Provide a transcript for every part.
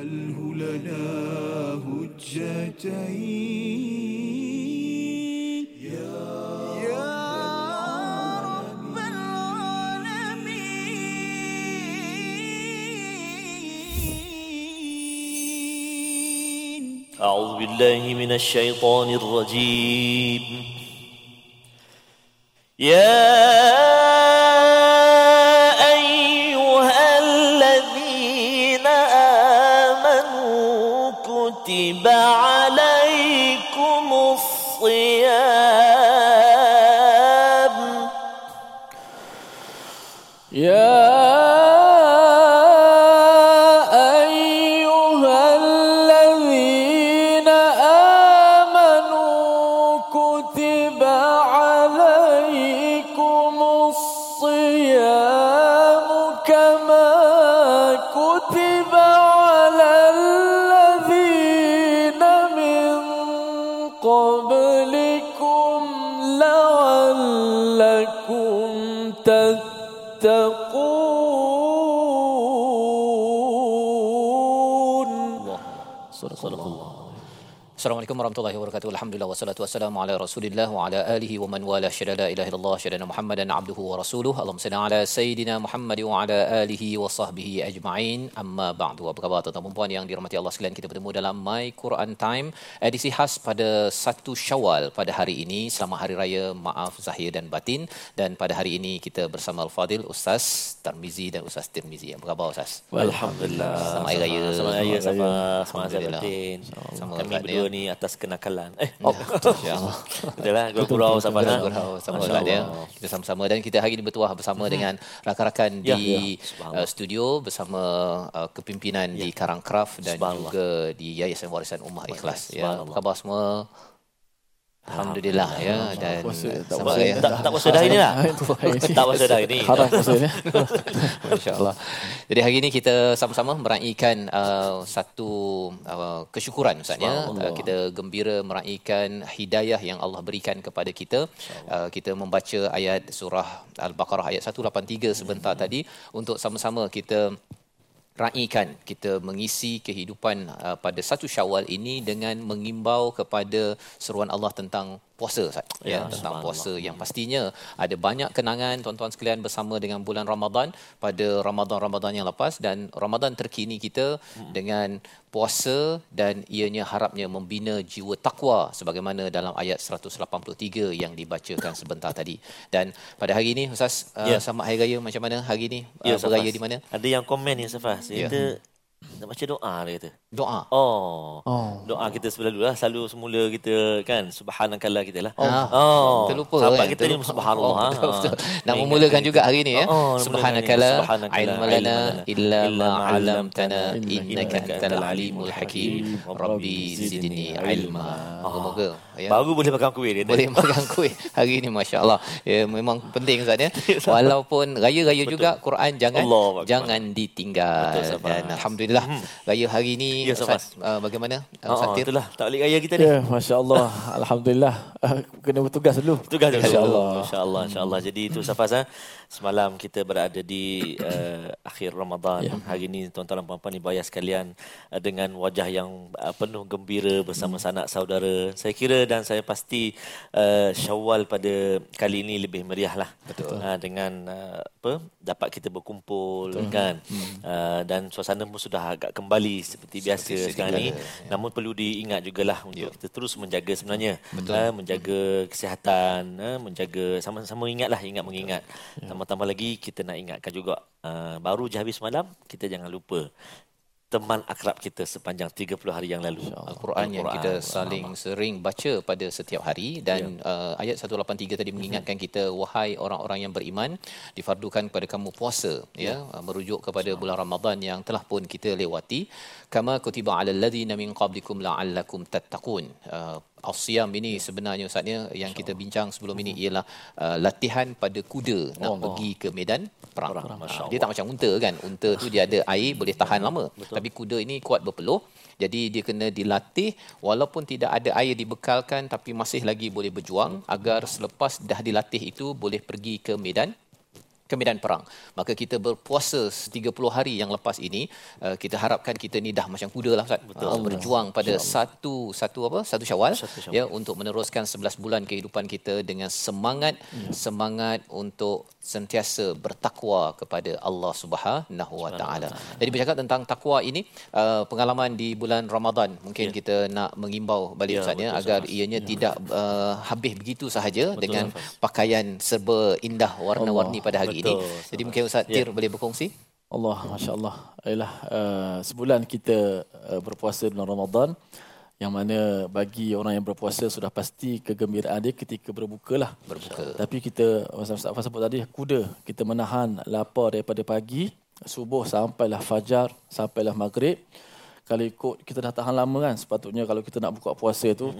واجعله لنا هجتين. يا رب العالمين. أعوذ بالله من الشيطان الرجيم. يا Assalamualaikum warahmatullahi wabarakatuh. Alhamdulillah wassalatu wassalamu ala Rasulillah wa ala alihi wa man wala syada la ilaha illallah syada Muhammadan abduhu wa rasuluh. Allahumma salli ala sayidina Muhammad wa ala alihi wa sahbihi ajma'in. Amma ba'du. Apa khabar tuan-tuan dan puan yang dirahmati Allah sekalian? Kita bertemu dalam My Quran Time edisi khas pada 1 Syawal pada hari ini. Selamat hari raya maaf zahir dan batin dan pada hari ini kita bersama Al-Fadil Ustaz Tarmizi dan Ustaz Tirmizi. Apa khabar Ustaz? Alhamdulillah. Selamat Hari Raya. Selamat Hari Raya Selamat sama Raya. sama Alhamdulillah. Zabatin. Sama Kami Ustaz, berdua ya. Ni atas kenakalan. Eh, Oh, insya-Allah. betul lah. Gurau sama Gurau sama ya. Kita sama-sama dan kita hari ini bertuah bersama dengan rakan-rakan Ya, di ya. Uh, studio bersama uh, kepimpinan di Karang Craft dan juga di Yayasan Warisan Ummah Ikhlas ya. Apa khabar semua? Alhamdulillah ya dan Puasa tak sama puasa. ya. Tak tak puasa dah ini lah. Tak puasa dah ini. Haram maksudnya. Masya-Allah. Jadi hari ini kita sama-sama meraihkan uh, satu uh, kesyukuran Ustaz ya. Uh, kita gembira meraihkan hidayah yang Allah berikan kepada kita. Uh, kita membaca ayat surah Al-Baqarah ayat 183 sebentar tadi untuk sama-sama kita raikan. Kita mengisi kehidupan uh, pada satu Syawal ini dengan mengimbau kepada seruan Allah tentang puasa Ustaz ya, Ya, tentang puasa yang pastinya ada banyak kenangan tuan-tuan sekalian bersama dengan bulan Ramadan pada Ramadan-Ramadan yang lepas dan Ramadan terkini kita Hmm. dengan puasa dan ianya harapnya membina jiwa takwa sebagaimana dalam ayat 183 yang dibacakan sebentar tadi dan pada hari ini Ustaz uh, Ya. selamat hari raya macam mana hari ini Ya, uh, beraya di mana Ada yang komen ni Safas. Ya. kata nak baca doa dia kata. doa Oh. Oh. Doa kita selalu lah selalu semula kita kan subhanakallah kita lah. Ah, Oh. terlupa Sahabat kan? kita ni Terlupa. subhanallah. Oh, betul, betul. Nak Ingat memulakan kita. juga hari ini ya. Oh, oh, Subhanakala Subhanakala ilma lana illa ma 'allamtana innaka antal alimul hakim. Rabbi zidni ilma. Moga ya. Baru boleh makan kuih dia. boleh makan kuih hari ini masya-Allah. Ya memang penting Ustaz ya. Walaupun raya-raya juga Quran jangan Allah jangan ditinggal. Betul. Dan alhamdulillah raya hari ini Ya, Ustaz uh, bagaimana? Uh, Oh, Ustaz oh, itulah taklik raya kita ni. Ya, Masya Allah. Alhamdulillah. Ah, Kena bertugas dulu. Tugas dulu. InsyaAllah. InsyaAllah. InsyaAllah. Jadi itu Safas. Ha? Semalam kita berada di uh, akhir Ramadan. Ya. Hari ini tuan-tuan dan puan-puan ibayah sekalian uh, dengan wajah yang uh, penuh gembira bersama Hmm. sanak saudara. Saya kira dan saya pasti uh, Syawal pada kali ini lebih meriah lah. Betul. Uh, dengan uh, apa dapat kita berkumpul Betul. kan. Hmm. Uh, dan suasana pun sudah agak kembali seperti biasa sedia sekarang ni. kala, ya. Namun perlu diingat jugalah untuk kita terus menjaga sebenarnya. Betul. Uh, menjaga kesihatan, uh, menjaga sama-sama ingatlah ingat mengingat. Tambah-tambah lagi kita nak ingatkan juga uh, baru je habis malam kita jangan lupa teman akrab kita sepanjang 30 hari yang lalu. Al-Quran yang kita saling sering baca pada setiap hari. Dan Ya. uh, ayat 183 tadi mengingatkan kita wahai orang-orang yang beriman difardukan kepada kamu puasa ya. Uh, merujuk kepada bulan Ramadan yang telah pun kita lewati. Kama kutiba alal ladzina min qablikum la'allakum tattaqun. Uh, Al-Siyam ini sebenarnya Ustaznya yang kita bincang sebelum ini ialah uh, latihan pada kuda nak pergi ke medan perang. Perang, Ah, dia tak macam unta kan. Unta tu dia ada air boleh tahan lama. Tapi kuda ini kuat berpeluh. Jadi dia kena dilatih walaupun tidak ada air dibekalkan tapi masih lagi boleh berjuang agar selepas dah dilatih itu boleh pergi ke medan kemedan perang. Maka kita berpuasa 30 hari yang lepas ini uh, kita harapkan kita ni dah macam kuda lah Ustaz. Betul. Uh, berjuang pada satu satu apa? Satu Syawal, satu syawal. ya untuk meneruskan 11 bulan kehidupan kita dengan semangat ya. semangat untuk sentiasa bertakwa kepada Allah Subhanahu Wa Taala. Jadi bercakap tentang takwa ini uh, pengalaman di bulan Ramadan mungkin ya. kita nak mengimbau balik ya, Ustaz ya agar sama. ianya ya. tidak uh, habis begitu sahaja betul, dengan sama. pakaian serba indah warna-warni pada hari betul, ini. Jadi mungkin Ustaz ya. Tir boleh berkongsi? Allah, masya-Allah. Ialah uh, sebulan kita uh, berpuasa dalam Ramadan yang mana bagi orang yang berpuasa sudah pasti kegembiraan dia ketika berbuka lah. Berbuka. Tapi kita, Ustaz Fah sebut tadi, kuda. Kita menahan lapar daripada pagi, subuh sampailah fajar, sampailah maghrib. Kalau ikut kita dah tahan lama kan, sepatutnya kalau kita nak buka puasa tu,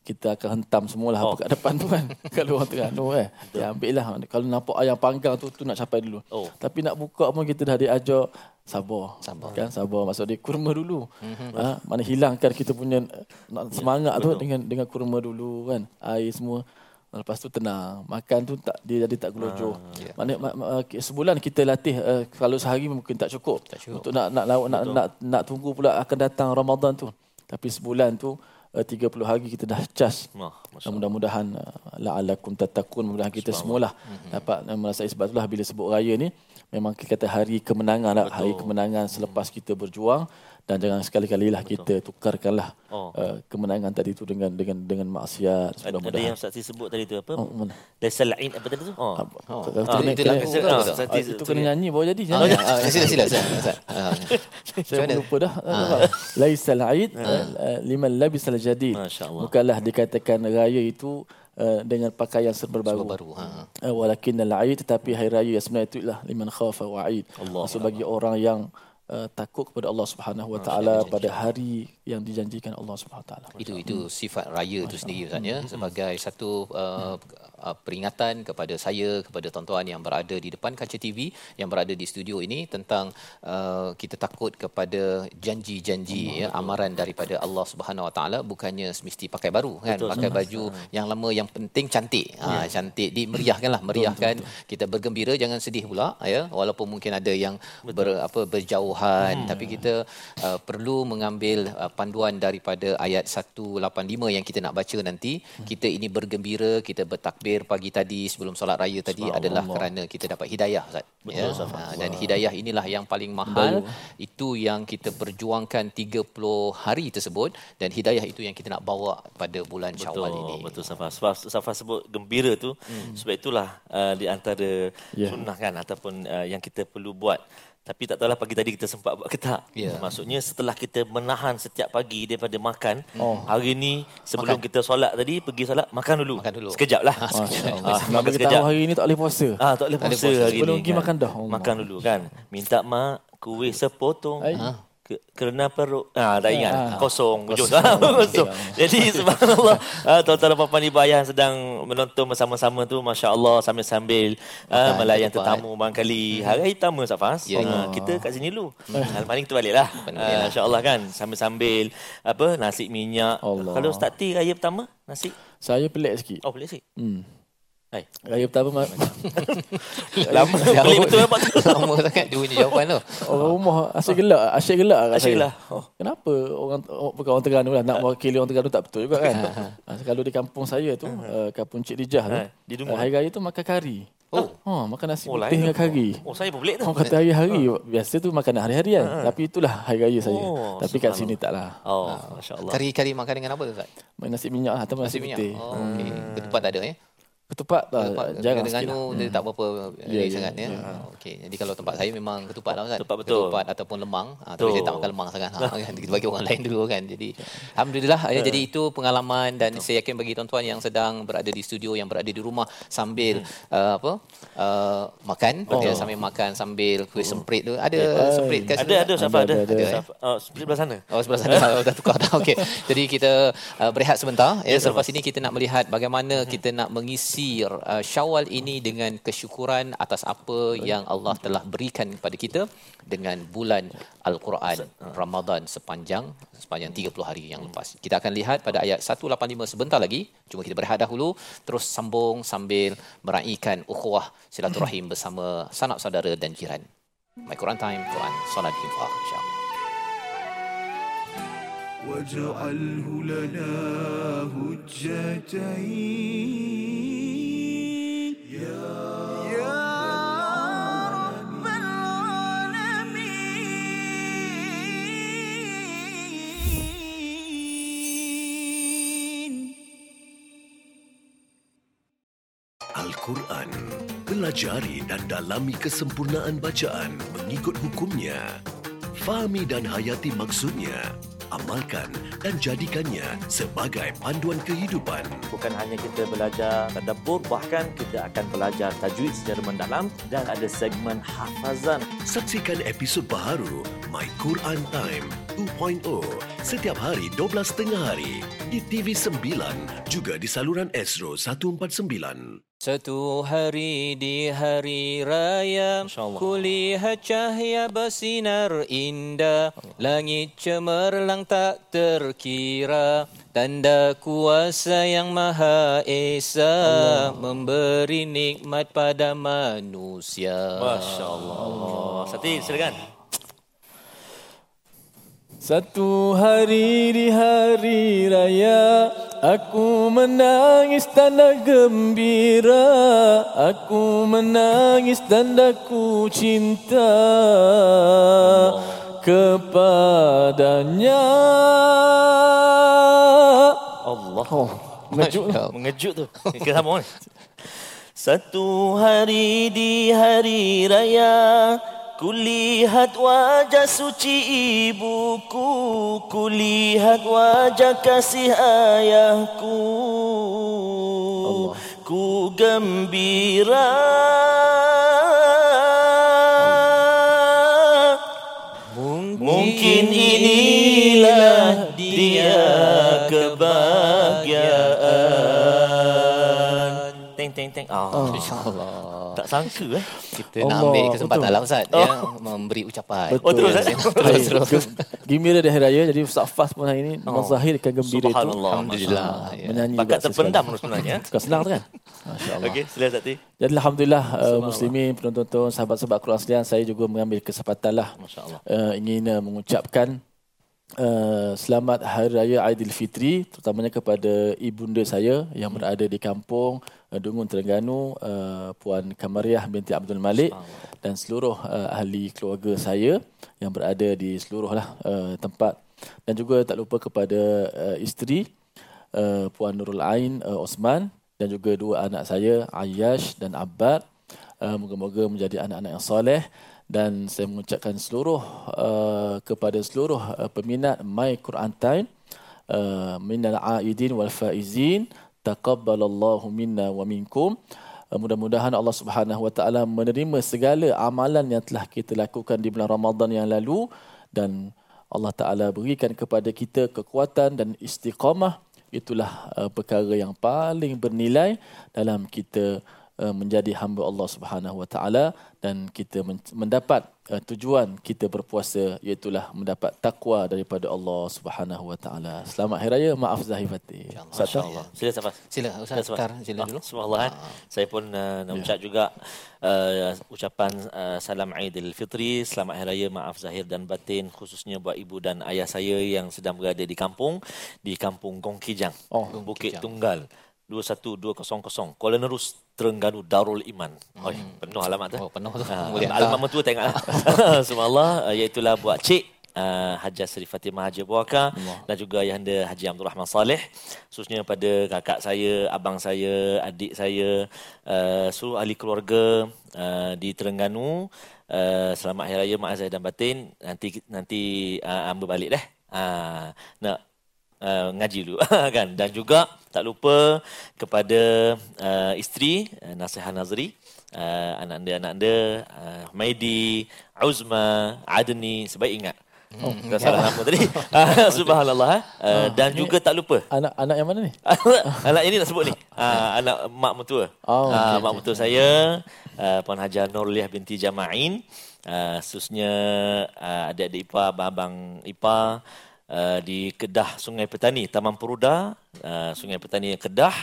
kita akan hentam semualah oh. apa kat depan tu kan. kalau orang tengah tu eh. Ya ambil lah. Kalau nampak ayam panggang tu, tu nak capai dulu. Oh. Tapi nak buka pun kita dah diajar sabar. Sabar. Kan sabar. Maksud dia kurma dulu. Mm-hmm. Ha? Mana hilangkan kita punya nak semangat yeah, tu betul. dengan dengan kurma dulu kan. Air semua. Lepas tu tenang. Makan tu tak dia jadi tak gelojoh. Ah, yeah. Mana ma, ma, sebulan kita latih uh, kalau sehari mungkin tak cukup. Tak cukup. Untuk nak nak nak, nak nak nak tunggu pula akan datang Ramadan tu. Tapi sebulan tu uh, 30 hari kita dah cas. Oh, mudah-mudahan uh, la'alakum tattaqun mudah-mudahan kita semualah mm-hmm. dapat uh, merasai sebab itulah bila sebut raya ni memang kita kata hari kemenangan lah, hari kemenangan selepas kita berjuang. Dan jangan sekali-kali lah kita tukarkanlah oh. uh, kemenangan tadi itu dengan dengan dengan maksiat ada, ada yang saksi sebut tadi tu apa? Oh, laisal ain apa tadi tu? Oh, oh. itu kena nyanyi bawa jadi oh, ya. sila sila saya lupa dah. Laisal ain liman labisal jadid. Bukanlah dikatakan raya itu Uh, dengan pakaian serba baru. Serba baru. Ha. Uh, walakin al-aid tetapi hari raya yang sebenarnya itulah liman khafa wa'id. Maksud bagi orang yang uh, takut kepada Allah Subhanahu Wa Taala pada hari yang dijanjikan Allah Subhanahu Wa Taala. Itu itu sifat raya itu sendiri Ustaz ya sebagai satu uh, uh, peringatan kepada saya kepada tuan-tuan yang berada di depan kaca TV yang berada di studio ini tentang uh, kita takut kepada janji-janji ya amaran daripada Allah Subhanahu Wa Taala bukannya semesti pakai baru kan betul, pakai baju betul. yang lama yang penting cantik ha ya. cantik dimeriahkanlah meriahkan betul, betul. kita bergembira jangan sedih pula ya walaupun mungkin ada yang ber, apa berjauh Tuhan hmm. tapi kita uh, perlu mengambil uh, panduan daripada ayat 185 yang kita nak baca nanti hmm. kita ini bergembira kita bertakbir pagi tadi sebelum solat raya tadi adalah kerana kita dapat hidayah Ustaz. Ya. Uh, dan hidayah inilah yang paling mahal. Betul. itu yang kita perjuangkan 30 hari tersebut dan hidayah itu yang kita nak bawa pada bulan betul, Syawal ini. betul Safa. Sebab Safa sebut gembira tu. Hmm. sebab itulah uh, di antara yeah. sunnah kan ataupun uh, yang kita perlu buat tapi tak tahulah pagi tadi kita sempat buat ke tak. Yeah. Maksudnya setelah kita menahan setiap pagi daripada makan, oh. hari ni sebelum makan. kita solat tadi, pergi solat, makan dulu. Makan dulu. Sekejap lah. Ha, sekejap. Ah, makan sekejap. hari ni tak boleh puasa. Ah, tak boleh puasa, puasa hari sebelum ni. Sebelum pergi kan. makan dah. Oh, makan dulu kan. Minta mak kuih sepotong. Ha kerana perut. Ah tak ingat. Ah. kosong. Kosong, kosong. jadi subhanallah. Ah, tuan-tuan dan puan-puan ibu ayah sedang menonton bersama-sama tu masya-Allah sambil-sambil ah, melayan tetamu barangkali hmm. hari pertama Safas ya, ah, kita kat sini dulu. Hmm. malam kita baliklah ah, masya-Allah kan. Sambil-sambil apa nasi minyak. Allah. kalau start tea raya pertama nasi? Saya pelik sikit. Oh pelik sikit. Hmm. Hai. Raya pertama mak. Lama Pelik betul apa tu? Lama sangat dia punya jawapan tu. Orang rumah asyik gelak, asyik gelak kat asyik gelak. Oh. Kenapa orang bukan orang Terengganu lah nak mewakili orang Terengganu tak betul juga kan. Ha, kalau di kampung saya tu, uh, kampung Cik Dijah tu, di uh, hari raya tu makan kari. Oh, oh makan nasi oh, putih dengan kari. Oh, saya pun pelik tu. Orang kata hari-hari. Biasa tu makan hari-hari kan. Uh, Tapi itulah hari raya saya. Oh, Tapi kat sini taklah. Oh, masya-Allah. Kari-kari makan dengan apa tu, Ustaz? Nasi minyak lah atau nasi, nasi putih. Oh, okey. Ketupat tak ada eh? Ketupat tak lah, jarang dengan tu dia hmm. tak apa-apa yeah, yeah, sangat ya. Yeah. Ya. Okey. Jadi kalau tempat saya memang ketupat lah Ustaz. Ketupat betul. Ketupat ataupun lemang. Ha, tapi saya tak makan lemang sangat. Ha, kan kita bagi orang lain dulu kan. Jadi alhamdulillah ya, jadi itu pengalaman dan betul. saya yakin bagi tuan-tuan yang sedang berada di studio yang berada di rumah sambil hmm. uh, apa? Uh, makan oh. ya, sambil makan sambil kuih semprit tu. Ada uh, semprit kat Ada ada siapa ada? Ada. ada, ada. Oh, sebelah sana. Oh, sebelah sana. oh, dah tukar dah. Okey. Jadi kita uh, berehat sebentar ya. Selepas ini kita nak melihat bagaimana kita nak mengisi mengisi uh, Syawal ini dengan kesyukuran atas apa yang Allah telah berikan kepada kita dengan bulan Al-Quran Ramadan sepanjang sepanjang 30 hari yang lepas. Kita akan lihat pada ayat 185 sebentar lagi. Cuma kita berehat dahulu terus sambung sambil meraihkan ukhuwah silaturahim bersama sanak saudara dan jiran. My Quran Time, Quran Salat Infaq insya-Allah. واجعله لنا هجتين يا رب العالمين Al-Quran. Pelajari dan dalami kesempurnaan bacaan mengikut hukumnya. Fahami dan hayati maksudnya. Amalkan dan jadikannya sebagai panduan kehidupan. Bukan hanya kita belajar tadabbur, bahkan kita akan belajar tajwid secara mendalam dan ada segmen hafazan. Saksikan episod baharu My Quran Time 2.0 setiap hari 12.30 hari di TV9 juga di saluran Astro 149. Satu hari di hari raya Allah. Kulihat cahaya bersinar indah Langit cemerlang tak terkira Tanda kuasa yang maha esa Memberi nikmat pada manusia Masya Allah. Sati, silakan. Satu hari di hari raya Aku menangis tanda gembira Aku menangis tanda ku cinta Kepadanya Allah. Oh, mengejut Mengejut tu. Kita sama ni. Satu hari di hari raya Kulihat wajah suci ibuku Kulihat wajah kasih ayahku. Ku gembira. Mungkin inilah dia kebahagiaan. Teng teng teng. Oh, InsyaAllah tak sangka eh. Kita nak Allah, ambil kesempatan betul. lah Ustaz ya, Memberi ucapan Oh, terus, eh? Terus terus Gem- Gembira di hari raya Jadi Ustaz Fas pun hari ini Menzahirkan gembira itu Subhanallah. Alhamdulillah ya. Menyanyi Bakat terpendam sebenarnya. Bukan senang tu kan Masya Allah Okey, sila Sati. Jadi Alhamdulillah uh, Muslimin, penonton-penonton, sahabat-sahabat Quran sekalian Saya juga mengambil kesempatan lah Masya-Allah. uh, Ingin uh, mengucapkan uh, Selamat Hari Raya Aidilfitri Terutamanya kepada ibunda saya Yang berada di kampung Dungun Terengganu uh, Puan Kamariah binti Abdul Malik Dan seluruh uh, ahli keluarga saya Yang berada di seluruh lah, uh, tempat. Dan juga tak lupa kepada uh, isteri uh, Puan Nurul Ain uh, Osman dan juga dua anak saya Ayash dan Abbad uh, moga-moga menjadi anak-anak yang soleh dan saya mengucapkan seluruh uh, kepada seluruh uh, peminat My Quran Time uh, minal aidin wal faizin taqabbalallahu minna wa minkum. Uh, mudah-mudahan Allah Subhanahu wa taala menerima segala amalan yang telah kita lakukan di bulan Ramadan yang lalu. Dan Allah Taala berikan kepada kita kekuatan dan istiqamah. Itulah uh, perkara yang paling bernilai dalam kita menjadi hamba Allah Subhanahu wa taala dan kita men- mendapat uh, tujuan kita berpuasa iaitu mendapat takwa daripada Allah Subhanahu wa taala. Selamat hari raya, maaf zahir batin. Masya-Allah. Sila Safas. Sila Ustaz Tar, sila dulu Subhanallah. eh. Saya pun uh, nak ucap juga uh, ucapan uh, salam Aidilfitri, selamat hari raya, maaf zahir dan batin khususnya buat ibu dan ayah saya yang sedang berada di kampung di kampung Gong Kijang, Oh, Bukit Tunggal. 21200 Kuala Nerus Terengganu Darul Iman. Oh, penuh alamat tu. Oh, penuh tu. Ha, Boleh alamat hantar. mentua tengok. Subhanallah uh, iaitulah buat cik uh, Haji Seri Fatimah Haji Buaka dan juga Ayahanda Haji Abdul Rahman Saleh khususnya pada kakak saya, abang saya, adik saya, uh, seluruh ahli keluarga uh, di Terengganu. Uh, selamat Hari Raya Mak Azhar dan Batin. Nanti nanti uh, Amba balik dah. Uh, nak uh, ngaji dulu kan dan juga tak lupa kepada uh, isteri uh, Nasihat Nazri uh, anak anda anak anda uh, Maidi Uzma Adni sebaik ingat Oh, dah salah nama tadi. Ah, Subhanallah. eh. Uh, dan juga tak lupa. Anak anak yang mana ni? anak ini nak sebut ni. Ah, anak mak mertua. Oh, Ah, okey, mak mertua saya, uh, Puan Hajar Nurliah binti Jama'in. Uh, khususnya uh, adik-adik ipar, abang-abang ipar uh, di Kedah Sungai Petani, Taman Peruda, uh, Sungai Petani Kedah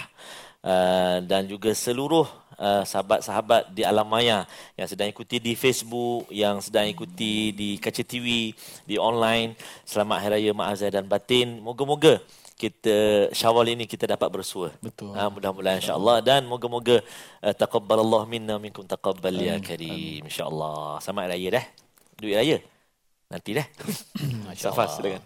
uh, dan juga seluruh uh, sahabat-sahabat di alam maya yang sedang ikuti di Facebook, yang sedang ikuti di kaca TV, di online. Selamat Hari Raya Mak Azhar dan Batin. Moga-moga kita Syawal ini kita dapat bersua. Betul. Ha, mudah-mudahan insya-Allah dan moga-moga uh, taqabbalallah minna minkum taqabbal ya karim insya-Allah. Selamat raya dah. Duit raya. Nanti dah. Safas, Allah. silakan.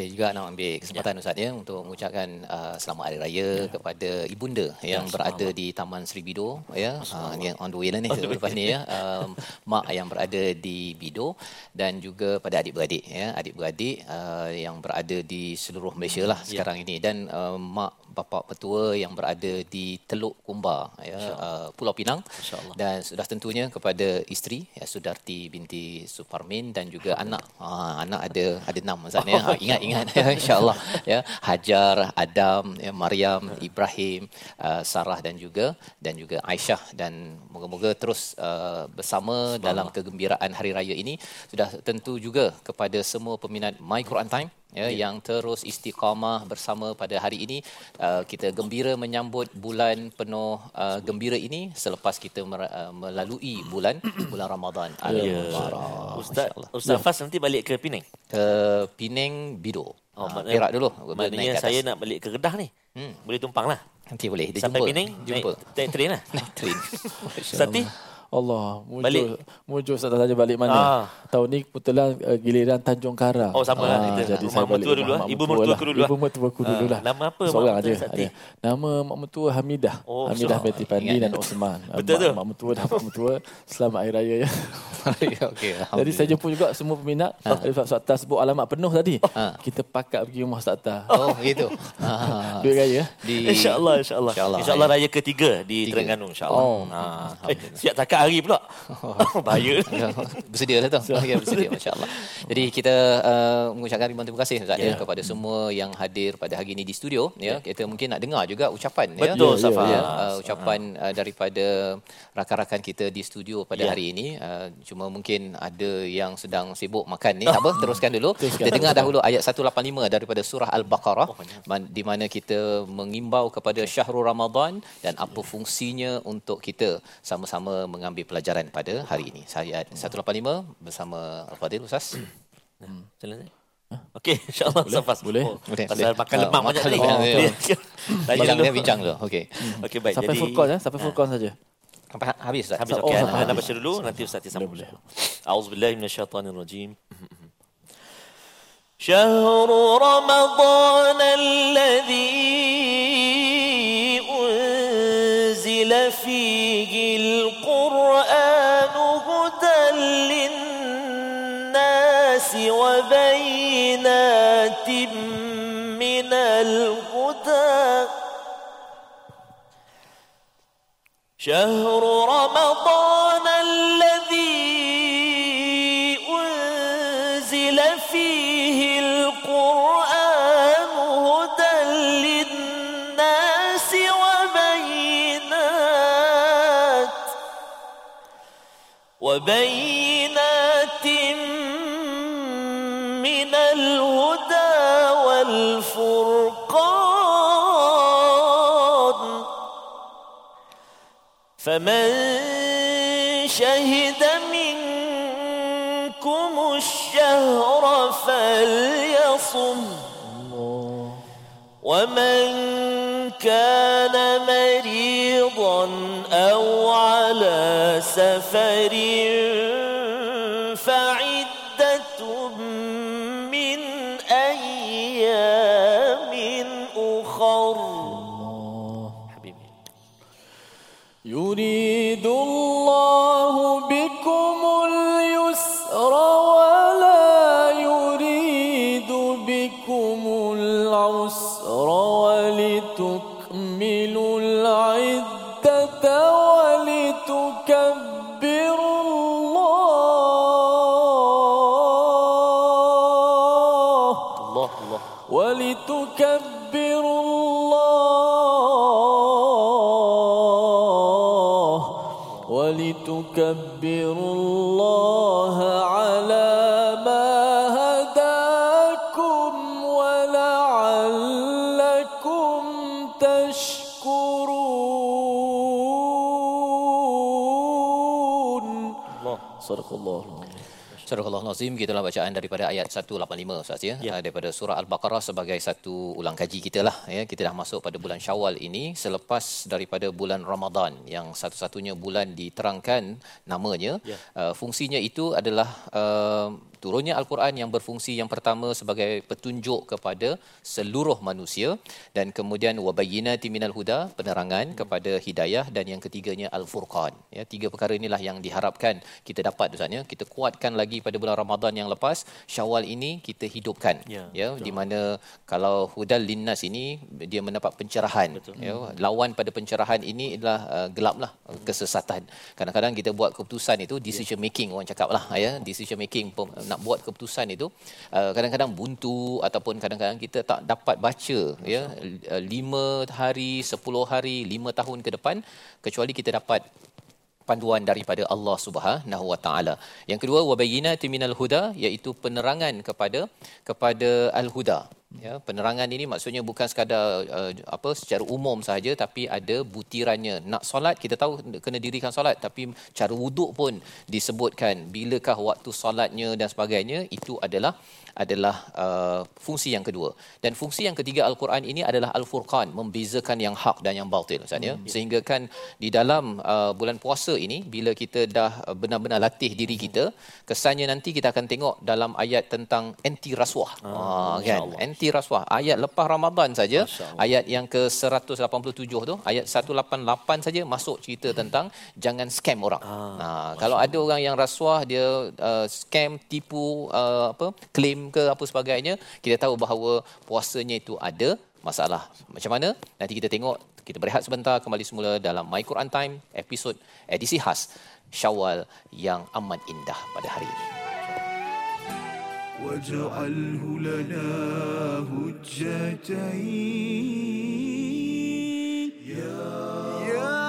Saya juga nak ambil kesempatan Ustaz ya untuk mengucapkan uh, selamat hari raya kepada ibunda yang berada di Taman Sri Bido ya. Uh, ni on the way lah ni lepas ni ya. Um, mak yang berada di Bido dan juga pada adik-beradik ya, adik-beradik uh, yang berada di seluruh Malaysia lah sekarang ini. Dan uh, mak bapa petua yang berada di Teluk Kumbar ya uh, Pulau Pinang. Dan sudah tentunya kepada isteri ya Sudarti binti Suparmin dan juga anak. Ha, anak ada ada enam Ustaz ya. Ha, ingat ingat ya insyaallah ya. Hajar Adam ya Maryam Ibrahim uh, Sarah dan juga dan juga Aisyah. Dan moga-moga terus uh, bersama dalam kegembiraan hari raya ini. Sudah tentu juga kepada semua peminat My Quran Time ya yang terus istiqamah bersama pada hari ini uh, kita gembira menyambut bulan penuh uh, gembira ini selepas kita mer- uh, melalui bulan bulan Ramadan al Ya. Ustaz. Ustaz Fas nanti balik ke Penang. ke Penang Bido Oh, Ah, maknanya- Perak dulu Maknanya saya nak balik ke Kedah ni. Hmm. Boleh tumpang lah. nanti boleh dia Sampai jumpa Penang jumpa naik, naik train lah. naik train Ustaz Ti? Allah, muncul Balik. muncul Ustaz saja balik mana? Ah. Tahun ni kebetulan uh, giliran Tanjung Karang. Oh, sama lah Ah, kita. Jadi Rumah saya balik mertua dulu rumah lah. Ibu mertua mertuaku dulu lah. Ibu mertuaku dulu Ah, lah. nama apa mak mertua. Ustaz ada. Nama mak mertua Hamidah. Oh, Hamidah so- binti Pandi dan Osman. Ah, Betul mak, tu? Mak mertua dan mak mertua. Selamat Hari Raya ya. okey Jadi saya jumpa juga semua peminat. Tadi Ustaz Atta sebut alamat penuh tadi. Ah. Kita pakat pergi rumah Ustaz oh gitu ah. Duit raya. di InsyaAllah, insyaAllah. InsyaAllah, InsyaAllah ya. raya ketiga di. Terengganu, insyaAllah. Oh. Ha. Eh, siap takat hari pula. Bahaya. Ya, bersedia lah tu. Ya, bersedia masya-Allah. Jadi kita uh, mengucapkan ribuan terima kasih Ustaz ya. Ya. kepada semua yang hadir pada hari ini di studio ya. Kita mungkin nak dengar juga ucapan ya. Betul, Ya, Safa. Ya, uh, ucapan uh, daripada rakan-rakan kita di studio pada Ya. hari ini. Uh, cuma mungkin ada yang sedang sibuk makan ni. Tak apa, teruskan dulu. Teruskan, kita dengar dahulu ayat 185 daripada surah Al-Baqarah man- di mana kita mengimbau kepada syahrul Ramadan dan apa fungsinya untuk kita sama-sama mengambil pelajaran pada hari ini. Ayat 185 bersama Al-Fadil Ustaz. Jalan ni. Okey, insyaAllah Safas. Boleh. Oh, Boleh, Pasal boleh. makan Ah, lemak banyak makan tadi. lemak, Oh, ya. Tanya bincang dulu. dia bincang dulu. Okey. Okey, baik. Sampai Jadi, full course ya, sampai full course saja. Sampai ha- habis Ustaz. Habis Oh, okey. sampai Anda habis. baca dulu nanti Ustaz disambung. Boleh, Auzubillahi minasyaitonirrajim. شهر رمضان الذي أنزل فيه وبينات من الهدى. شهر رمضان فمن شهد منكم الشهر فليصم ومن كان مريضا أو على سفر ولتكملوا Surah Al-Azim gitulah bacaan daripada ayat 185 Ustaz ya. Ya. ya. Daripada surah Al-Baqarah sebagai satu ulang kaji kita lah ya. Kita dah masuk pada bulan Syawal ini selepas daripada bulan Ramadan yang satu-satunya bulan diterangkan namanya. Ya. Uh, fungsinya itu adalah uh, turunnya Al-Quran yang berfungsi yang pertama sebagai petunjuk kepada seluruh manusia dan kemudian wabayyinati minal huda penerangan kepada hidayah dan yang ketiganya Al-Furqan. Ya tiga perkara inilah yang diharapkan kita dapat Ustaz ya. Kita kuatkan lagi pada bulan Ramadan yang lepas Syawal ini kita hidupkan. Ya, ya di mana kalau hudal linnas ini dia mendapat pencerahan. Betul. ya lawan pada pencerahan ini adalah uh, gelaplah kesesatan. Kadang-kadang kita buat keputusan itu decision making orang cakap lah ya. Decision making nak buat keputusan itu uh, kadang-kadang buntu ataupun kadang-kadang kita tak dapat baca ya uh, lima hari sepuluh hari lima tahun ke depan kecuali kita dapat panduan daripada Allah Subhanahu Wa Taala. Yang kedua wabayyinati minal huda iaitu penerangan kepada kepada al-huda. Ya, penerangan ini maksudnya bukan sekadar uh, apa secara umum sahaja tapi ada butirannya. Nak solat kita tahu kena dirikan solat tapi cara wuduk pun disebutkan bilakah waktu solatnya dan sebagainya itu adalah adalah uh, fungsi yang kedua. Dan fungsi yang ketiga Al-Quran ini adalah Al-Furqan, membezakan yang hak dan yang batil Ustaz ya. Sehingga kan di dalam uh, bulan puasa ini bila kita dah uh, benar-benar latih diri kita, kesannya nanti kita akan tengok dalam ayat tentang anti rasuah. Ah, kan? Anti rasuah. Ayat lepas Ramadan saja, ayat yang ke 187 tu, ayat 188 saja masuk cerita tentang jangan scam orang. Ah, kalau ada orang yang rasuah dia uh, scam, tipu uh, apa, claim ke apa sebagainya, kita tahu bahawa puasanya itu ada masalah. Macam mana? Nanti kita tengok, kita berehat sebentar kembali semula dalam My Quran Time episod edisi khas Syawal yang amat indah pada hari ini. واجعله لنا هجتين يا رب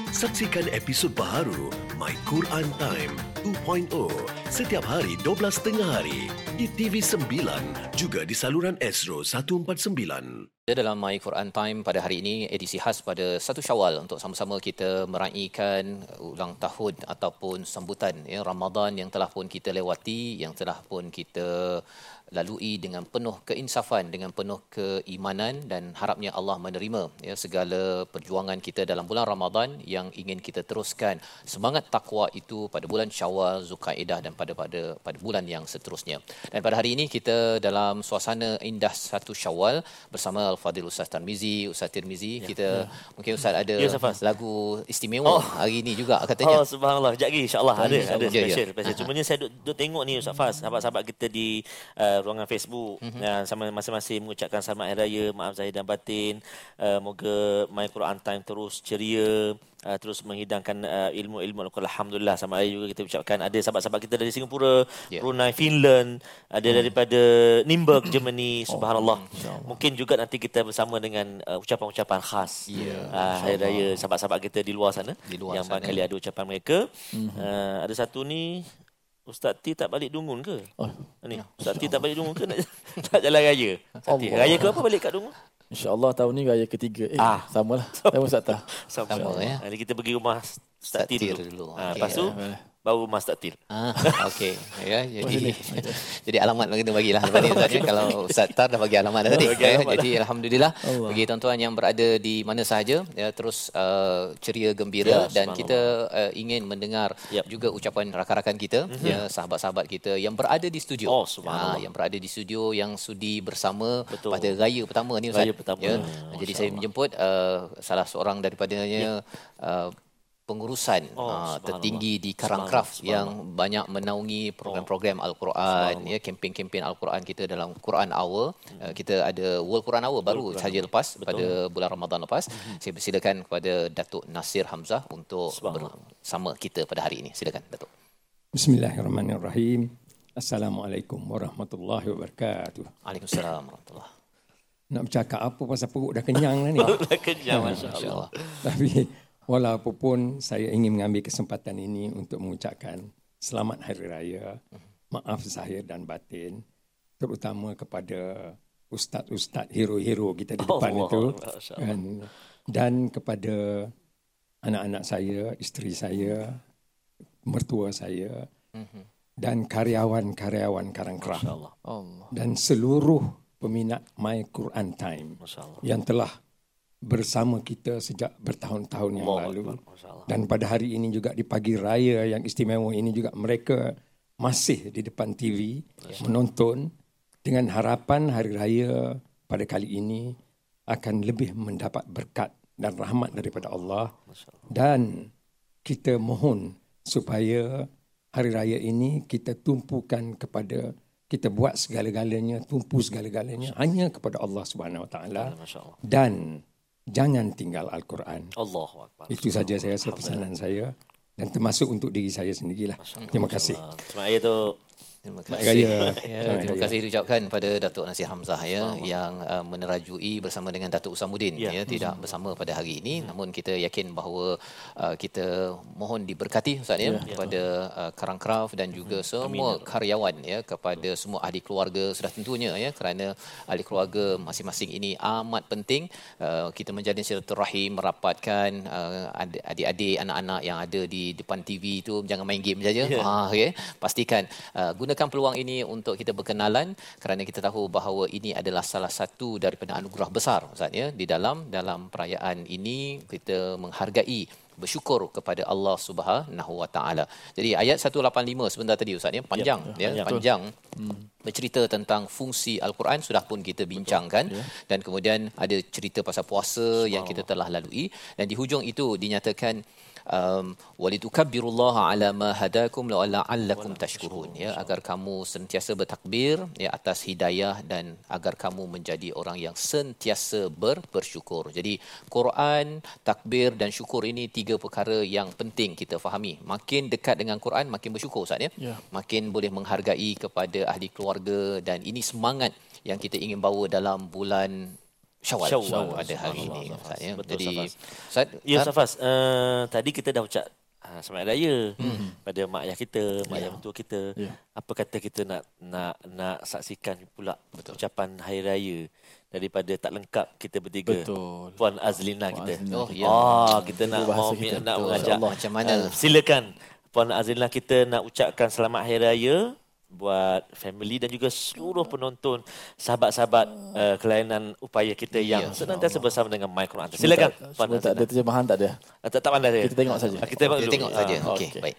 Saksikan episod baharu My Quran Time 2.0 setiap hari 12.30 hari di TV9 juga di saluran Astro 149. Kita dalam My Quran Time pada hari ini edisi khas pada satu Syawal untuk sama-sama kita meraihkan ulang tahun ataupun sambutan ya Ramadan yang telah pun kita lewati yang telah pun kita lalui dengan penuh keinsafan dengan penuh keimanan dan harapnya Allah menerima ya segala perjuangan kita dalam bulan Ramadan yang ingin kita teruskan semangat takwa itu pada bulan Syawal Zulkaidah dan pada pada pada bulan yang seterusnya. Dan pada hari ini kita dalam suasana indah satu Syawal bersama Al-Fadhil Ustaz Tarmizi, Ustaz Tirmizi. Ya, kita ya. mungkin Ustaz ada Ya, lagu istimewa Oh. hari ini juga katanya. Oh subhanallah. Sekejap lagi insya-Allah ada ada Ya, ya. special special. Cumanya saya duk, duk tengok ni Ustaz Faz, sahabat-sahabat kita di uh, ruangan Facebook Mhm. dan sama masing-masing mengucapkan selamat hari raya, maaf zahir dan batin. Uh, moga My Quran Time terus ceria. Uh, terus menghidangkan uh, ilmu-ilmu. Alhamdulillah sama saya juga kita ucapkan ada sahabat-sahabat kita dari Singapura, Ya. Brunei, Finland, ada Hmm. daripada Nuremberg, Germany, Oh, subhanallah. Mungkin juga nanti kita bersama dengan uh, ucapan-ucapan khas Ya, uh, hari raya sahabat-sahabat kita di luar sana Di luar yang sana. barangkali ada ucapan mereka. Uh, ada satu ni Ustaz T tak balik Dungun ke? Oh, Ni, Ustaz T tak balik Dungun ke nak, nak jalan raya? Ustaz T, raya ke apa balik kat Dungun? InsyaAllah tahun ni raya ketiga. Eh, Ah. sama lah. Sama Ustaz Tah. Sama, ya. Hari kita pergi rumah Ustaz T dulu. dulu. Ha, Okey. lepas tu Eh, baru Mas Taktil. Ah, okey. Ya, jadi jadi alamat kena bagilah lepas ni Ustaz ya. Kalau Ustaz Tar dah bagi alamat dah tadi. Bagi Ya, alamat jadi alhamdulillah bagi tuan-tuan yang berada di mana sahaja ya terus uh, ceria gembira Ya, dan subhanallah. kita uh, ingin mendengar Yap. juga ucapan rakan-rakan kita ya sahabat-sahabat kita yang berada di studio. Oh, subhanallah. Ah, yang berada di studio yang sudi bersama Betul. pada raya pertama ni Ustaz. Raya pertama. Ya. Hmm, Jadi saya menjemput uh, salah seorang daripadanya uh, pengurusan Ya. Oh, uh, tertinggi di subhanallah. yang banyak menaungi program-program Al-Quran ya kempen-kempen Al-Quran kita dalam Quran Hour. Uh, kita ada World Quran Hour baru saja lepas pada bulan Ramadan lepas. Saya persilakan kepada Datuk Nasir Hamzah untuk bersama kita pada hari ini. Silakan Datuk. Bismillahirrahmanirrahim. Assalamualaikum warahmatullahi wabarakatuh. Waalaikumsalam warahmatullahi Nak bercakap apa pasal perut dah kenyang dah ni. Dah kenyang Masya Allah. insyaallah Tapi walaupun saya ingin mengambil kesempatan ini untuk mengucapkan selamat hari raya, maaf zahir dan batin, terutama kepada ustaz-ustaz hero-hero kita di depan Allah, itu dan, dan kepada anak-anak saya, isteri saya, mertua saya dan karyawan-karyawan. Allah. dan seluruh peminat My Quran Time yang telah bersama kita sejak bertahun-tahun yang Allah lalu. Allah. Dan pada hari ini juga di pagi raya yang istimewa ini juga mereka masih di depan TV menonton dengan harapan hari raya pada kali ini akan lebih mendapat berkat dan rahmat daripada Allah. Dan kita mohon supaya hari raya ini kita tumpukan kepada kita buat segala-galanya tumpu segala-galanya hanya kepada Allah Subhanahu Wa Taala. Dan jangan tinggal Al-Quran. Allahu Akbar. Itu saja saya pesanan saya dan termasuk untuk diri saya sendirilah. Terima kasih. Raya tu. Terima kasih. Ya, terima kasih diucapkan pada Datuk Nasir Hamzah ya yang uh, menerajui bersama dengan Datuk Usamuddin Ya. ya, tidak bersama pada hari ini. Namun kita yakin bahawa uh, kita mohon diberkati Ustaz ya kepada uh, Karangcraft dan juga semua karyawan ya kepada semua ahli keluarga. Sudah tentunya ya kerana ahli keluarga masing-masing ini amat penting uh, kita menjalin silaturahim merapatkan uh, adik- adik-adik anak-anak yang ada di depan TV itu jangan main game saja. Ya. ha okey pastikan uh, gunakan peluang ini untuk kita berkenalan kerana kita tahu bahawa ini adalah salah satu daripada anugerah besar Ustaz ya di dalam dalam perayaan ini kita menghargai bersyukur kepada Allah Subhanahu Wa Taala. Jadi ayat 185 sebentar tadi Ustaz ya panjang ya, panjang. panjang bercerita tentang fungsi al-Quran sudah pun kita bincangkan dan kemudian ada cerita pasal puasa yang kita telah lalui. Dan di hujung itu dinyatakan um, walitukabbirullaha ala ma hadakum la'allakum tashkurun ya agar kamu sentiasa bertakbir ya atas hidayah dan agar kamu menjadi orang yang sentiasa ber, bersyukur. Jadi Quran, takbir dan syukur ini tiga perkara yang penting kita fahami. Makin dekat dengan Quran makin bersyukur Ustaz ya. Ya. Makin boleh menghargai kepada ahli keluarga dan ini semangat yang kita ingin bawa dalam bulan Syawal, Syawal. pada hari ini. Ustaz ya. Betul, Jadi. Ustaz Ya Tar- Safas, uh, tadi kita dah ucap uh, selamat raya hmm. pada mak ayah kita, mak ayah mentua kita. Ya. Apa kata kita nak nak nak saksikan pula Betul. ucapan hari raya daripada tak lengkap kita bertiga. Betul. Puan Azlina Puan kita. Azlina Oh, ya. Oh, kita Itu nak mau kita. nak Betul. mengajak. Allah, macam mana? Uh, silakan Puan Azlina kita nak ucapkan selamat hari raya buat family dan juga seluruh penonton sahabat-sahabat uh, kelainan upaya kita yang senantiasa bersama dengan My Quran. Silakan Semua Puan tak, tak ada terjemahan tak ada. Ah, Tak, tak pandai saya. Kita tengok saja. Ah, Kita tengok kita tengok saja. Ah, Okey, okey. baik.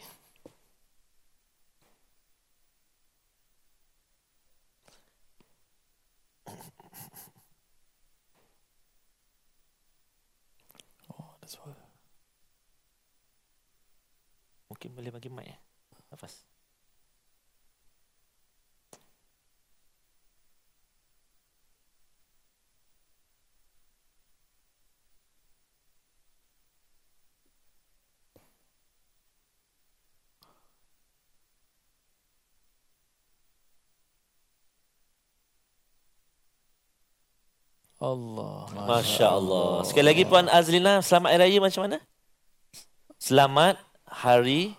Mungkin boleh bagi mic eh. Nafas. Allah. Masya Allah. Sekali lagi Puan Azlina, selamat hari raya macam mana? Selamat hari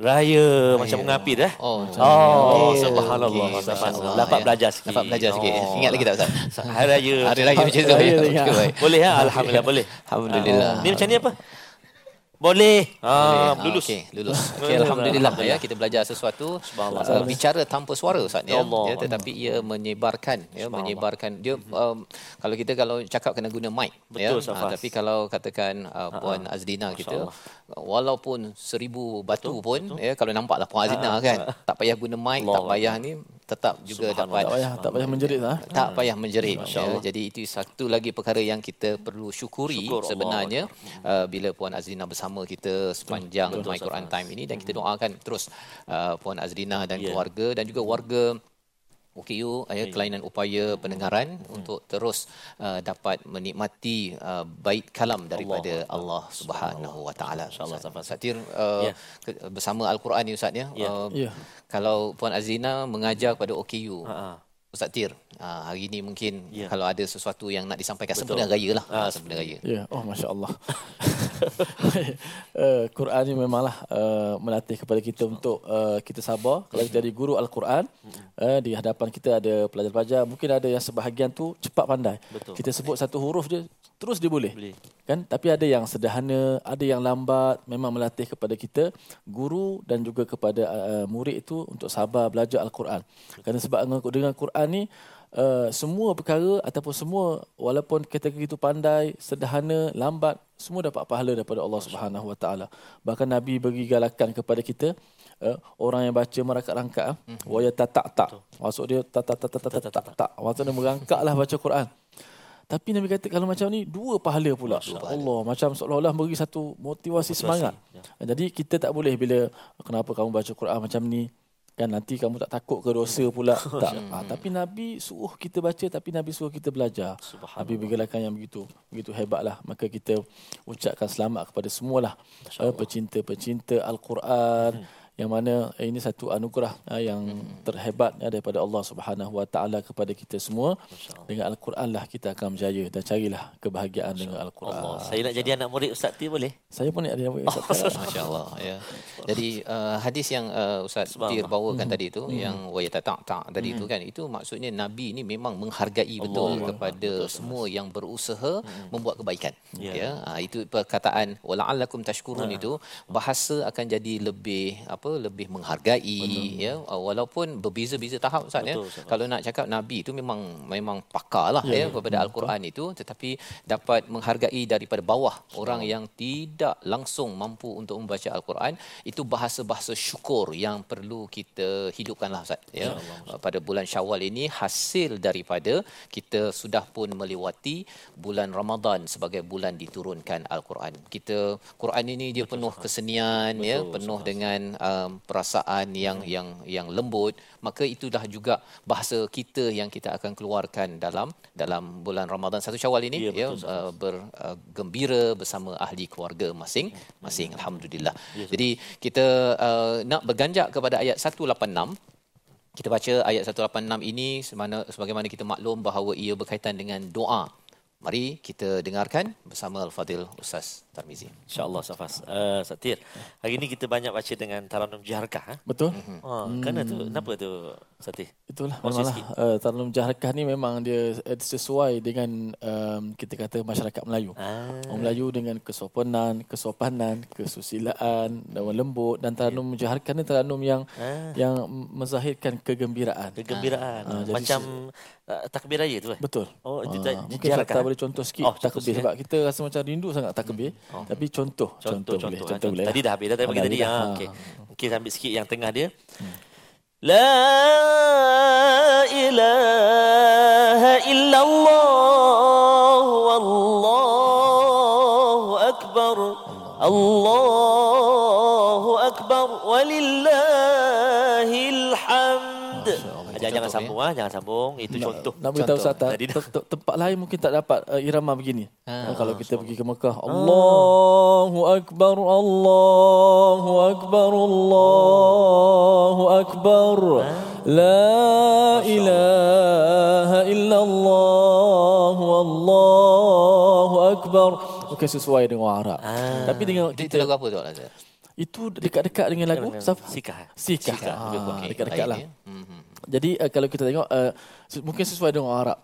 raya. Macam mengapi dah. Oh, Oh, Okey. subhanallah. Subhanallah. masya-Allah, Dapat ya. belajar sikit. Dapat belajar sikit. Oh. Ingat lagi tak Ustaz? Hari raya. Hari raya macam tu. Ya? baik. Boleh ya? Alhamdulillah boleh. Alhamdulillah. Ah, Ni macam ni apa? Boleh. Ah, Ah, lulus. Okey, lulus. Okey, alhamdulillah ya kita belajar sesuatu uh, bicara tanpa suara Ustaz ya. Allah. ya tetapi ia menyebarkan ya menyebarkan dia um, kalau kita kalau cakap kena guna mic ya. Betul, Ah, Safas. tapi kalau katakan uh, puan Azdina kita walaupun seribu batu pun ya kalau nampaklah puan Azdina kan tak payah guna mic tak Allah. payah ni tetap juga dapat Tak payah, tak payah menjerit lah. tak payah menjerit ya. jadi itu satu lagi perkara yang kita perlu syukuri Syukur Allah. sebenarnya uh, bila puan Azrina bersama kita sepanjang My Quran Time ini. Dan kita doakan terus uh, puan Azrina dan Ya. keluarga dan juga warga OKU ya kelainan upaya pendengaran untuk terus uh, dapat menikmati uh, bait kalam daripada Allah, Subhanahu wa taala. InsyaAllah. Satir uh, Ya. ke- bersama al-Quran ni Ustaz ya. Ya. Uh, Ya. Kalau puan Azrina mengajar pada OKU Ha, ha. Ustaz Tir, ah, hari ini mungkin Ya. kalau ada sesuatu yang nak disampaikan sempena raya lah. Ah, sempena raya. Ya, oh Masya Allah. uh, Quran ni memanglah uh, melatih kepada kita untuk uh, kita sabar. Kalau kita jadi guru Al-Quran, uh, di hadapan kita ada pelajar-pelajar, mungkin ada yang sebahagian tu cepat pandai. Betul. Kita sebut satu huruf dia, terus dia boleh. Boleh. Kan? Tapi ada yang sederhana, ada yang lambat, memang melatih kepada kita, guru dan juga kepada uh, murid itu untuk sabar belajar Al-Quran. Kerana sebab dengan, dengan Quran ni, uh, semua perkara ataupun semua walaupun kategori itu pandai, sederhana, lambat, semua dapat pahala daripada Allah Subhanahu Wa Taala. Bahkan Nabi bagi galakan kepada kita uh, orang yang baca merangkak-rangkak ah, wa yatatak-tak. Maksud dia tak tak tak tak tak tak tak. Maksudnya merangkaklah baca Quran. Tapi Nabi kata kalau macam ni dua pahala pula. Allah macam seolah-olah beri satu motivasi, semangat. Jadi kita tak boleh bila kenapa kamu baca Quran macam ni kan nanti kamu tak takut ke dosa pula. Tak. Ha, tapi nabi suruh kita baca tapi nabi suruh kita belajar. Nabi bergalakan yang begitu begitu hebatlah. Maka kita ucapkan selamat kepada semualah uh, pecinta-pecinta al-Quran yang mana eh, ini satu anugerah uh, yang terhebat uh, daripada Allah Subhanahu Wa Taala kepada kita semua dengan al-Quran lah kita akan berjaya dan carilah kebahagiaan dengan al-Quran Allah. Saya nak jadi anak murid Ustaz Tir boleh? saya pun ni ada yang Masya-Allah ya. Jadi uh, hadis yang uh, Ustaz Tir bawakan tadi itu yang wa yatatak tak tadi itu kan itu maksudnya nabi ini memang menghargai betul kepada semua yang berusaha membuat kebaikan. Ya. Ya. Ah, itu perkataan wala'allakum tashkurun itu bahasa akan jadi lebih apa lebih menghargai ya Ah, walaupun berbeza-beza tahap Ustaz ya. Betul. Kalau nak cakap nabi itu memang memang pakar lah ya, kepada al-Quran itu tetapi dapat menghargai daripada bawah orang yang tidak langsung mampu untuk membaca al-Quran itu bahasa-bahasa syukur yang perlu kita hidupkanlah Ustaz ya. Pada bulan Syawal ini hasil daripada kita sudah pun melewati bulan Ramadan sebagai bulan diturunkan al-Quran. Kita Quran ini dia penuh kesenian ya, penuh dengan um, perasaan yang yang yang lembut, maka itulah juga bahasa kita yang kita akan keluarkan dalam dalam bulan Ramadan satu Syawal ini. Ya, ya, betul, uh, bergembira bersama ahli keluarga masing-masing alhamdulillah. Jadi kita uh, nak berganjak kepada ayat 186 kita baca ayat 186 ini semana sebagaimana kita maklum bahawa ia berkaitan dengan doa. Mari kita dengarkan bersama Al-Fadil Ustaz Tarmizi. InsyaAllah Safas. Uh, Ustaz Tir, hari ini kita banyak baca dengan Taranum Jiharkah. Ha? betul Oh, Kenapa tu? Kenapa tu Ustaz Tir? Itulah memanglah uh, Tarnum Jaharkah ni memang dia uh, sesuai dengan um, kita kata masyarakat Melayu. Ah. Orang Melayu dengan kesopanan, kesopanan, kesusilaan, dan lembut dan Tarnum Jaharkah ni Tarnum yang Ah. yang menzahirkan kegembiraan. Kegembiraan. Ah, jadi Macam uh, takbir raya tu eh? Betul. Oh, Ah, tak mungkin eh? boleh contoh sikit Oh, takbir sebab kita rasa macam rindu sangat takbir. Tapi contoh, Contoh, contoh, boleh, contoh, contoh boleh. Tadi dah habis dah tadi Oh, bagi dah tadi. dah. Ha, Ha. okey. Mungkin ambil sikit yang tengah dia. La ilaha illallah wallahu akbar. Allahu sambung ah, jangan sambung. Itu contoh. Nak beritahu Ustaz te- tempat lain mungkin tak dapat uh, irama begini. Ha, kalau kita pergi ke Mekah, Allahu akbar, Allahu akbar, Allahu akbar. La ilaha illallah, wallahu akbar. Mungkin sesuai dengan Arab. Tapi dengan Itu kita lagu apa tu itu dekat-dekat dengan lagu? Sikah. Sikah. Sikah. Ah, Okey, dekat-dekat lah. Jadi uh, kalau kita tengok uh, mungkin sesuai dengan orang Arab.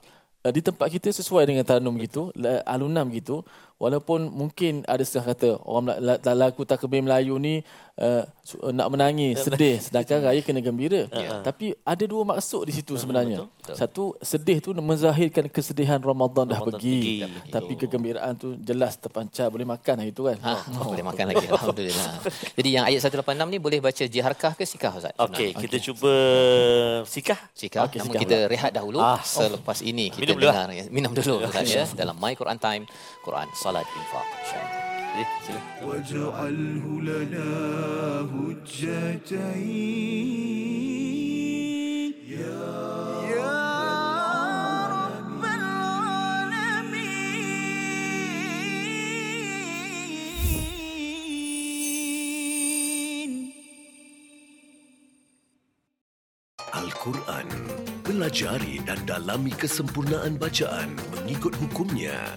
uh, di tempat kita sesuai dengan Taranum gitu, alunam gitu, walaupun mungkin ada setengah kata orang lagu takbir Melayu ni uh, nak menangis, sedih, sedangkan raya kena gembira. Tapi ada dua maksud di situ sebenarnya. Satu, sedih tu menzahirkan kesedihan Ramadan dah Ramadan pergi. pergi. Tapi kegembiraan tu jelas terpancar, boleh makan hari tu kan. Ha, oh, boleh makan lagi alhamdulillah. Jadi yang ayat 186 ni boleh baca jiharkah ke sikah Ustaz? Okey, kita cuba sikah. Sikah. Okey, Namun sikah kita rehat dahulu. Ah, Selepas ini kita Minum dulu dengar ya. minum dulu Ustaz ya dalam My Quran Time, Quran, salat, infak, syahadah. واجعله لنا هجتين يا يا رب العالمين القران Pelajari dan dalami kesempurnaan bacaan mengikut hukumnya.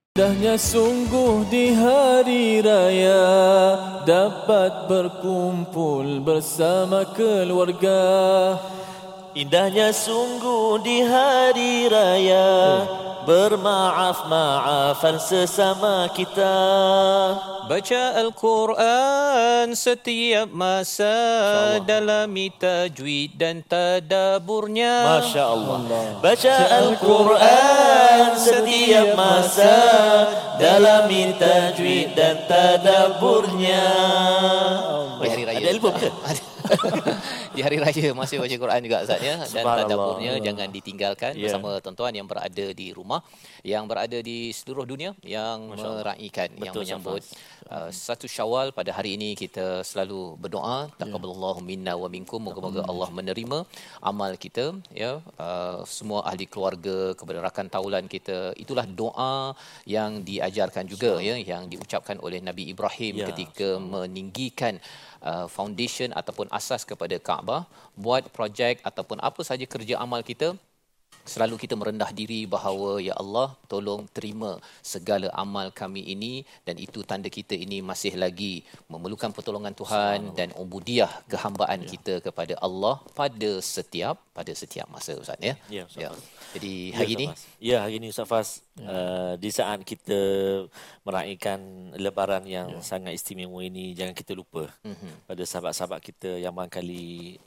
Indahnya sungguh di hari raya dapat berkumpul bersama keluarga. Indahnya sungguh di hari raya bermaaf-maafan sesama kita. Baca Al-Quran setiap masa dalami tajwid dan tadaburnya. Masya Allah. Baca Al-Quran setiap masa dalam tajwid dan tadaburnya. Di hari raya. Ada album ke? di hari raya masih baca Quran juga Ustaz ya. Dan Subhanallah. tadaburnya jangan ditinggalkan Ya. bersama tuan-tuan yang berada di rumah yang berada di seluruh dunia yang meraihkan yang Betul, menyambut uh, satu Syawal. Pada hari ini kita selalu berdoa taqabbalallahu minna wa minkum moga-moga Allah menerima amal kita ya. Uh, semua ahli keluarga kepada rakan taulan kita itulah doa yang diajarkan juga ya yang diucapkan oleh Nabi Ibrahim Ya, ketika meninggikan uh, foundation ataupun asas kepada Kaabah buat projek ataupun apa saja kerja amal kita Selalu kita merendah diri bahawa ya Allah tolong terima segala amal kami ini dan itu tanda kita ini masih lagi memerlukan pertolongan Tuhan dan ubudiah kehambaan kita kepada Allah pada setiap pada setiap masa Ustaz ya. Ya, Ustaz Faz. Jadi Ya, hari ini. Ya, hari ini Ustaz Faz, uh, di saat kita meraihkan lebaran yang sangat istimewa ini, jangan kita lupa Mhm. pada sahabat-sahabat kita yang barangkali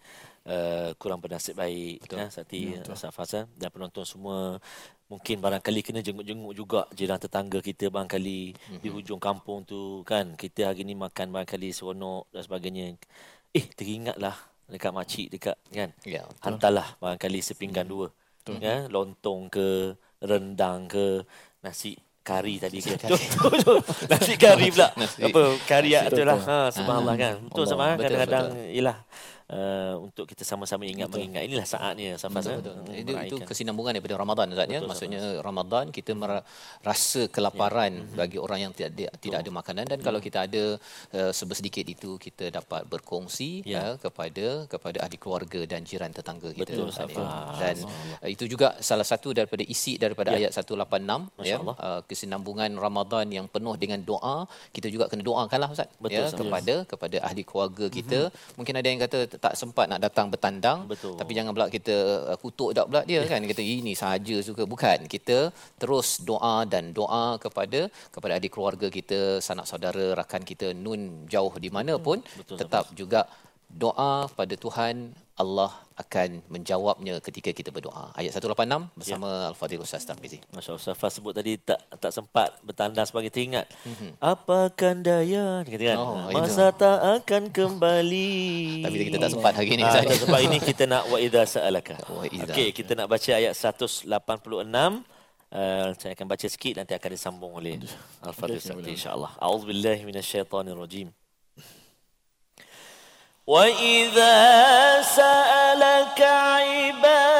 uh, kurang bernasib baik. Ya, Sakti, Ustaz Faz, eh, dan penonton semua mungkin barangkali kena jenguk-jenguk juga jiran tetangga kita barangkali di hujung kampung tu kan. Kita hari ni makan barangkali seronok dan sebagainya. Eh, teringatlah dekat makcik dekat kan. Ya, betul. Hantarlah barangkali sepinggan dua. Ya, lontong ke, rendang ke, nasi kari tadi ke. Betul, betul, betul. Nasi kari pula. Nasi- Apa kari nasi tu lah. betul. Ha, subhanallah kan. Betul sama Betul, kadang-kadang ialah uh, untuk kita sama-sama ingat mengingat. Inilah saatnya eh, Betul. mm, Itu, itu kesinambungan daripada Ramadan Ustaz ya. Betul, Maksudnya Ramadan kita mer- rasa kelaparan Ya. bagi orang yang tidak ada, tidak ada makanan dan kalau kita ada uh, sebersedikit itu kita dapat berkongsi Ya. ya. kepada kepada ahli keluarga dan jiran tetangga kita Betul, Ustaz, ya. Dan uh, itu juga salah satu daripada isi daripada Ya. ayat 186 ya. Allah. Uh, kesinambungan Ramadan yang penuh dengan doa. Kita juga kena doakanlah Ustaz Betul, ya Safas. kepada kepada ahli keluarga kita. Mungkin ada yang kata tak sempat nak datang bertandang. Betul. tapi jangan pula kita uh, kutuk dak pula dia kan? Kita ini sahaja suka. Bukan. Kita terus doa dan doa kepada kepada adik keluarga kita sanak saudara rakan kita nun jauh di mana pun. Betul, tetap juga doa pada Tuhan Allah akan menjawabnya ketika kita berdoa ayat 186 bersama Ya. Al-Fadhil Ustaz Tarmizi Masya Allah, Safas sebut tadi tak tak sempat bertandang sebagai teringat. Apakan daya, dia kata kan. Oh, itu. Masa tak akan kembali. Tapi kita tak sempat hari ni, Ah, Ustaz. tak sempat ini kita nak wa idza sa'alaka. Wa idza. Okey, kita nak baca ayat 186. Uh, saya akan baca sikit nanti akan disambung oleh Al-Fadhil Sakti insya-Allah. A'udzubillahi minasyaitonirrajim. وإذا سألك عبادي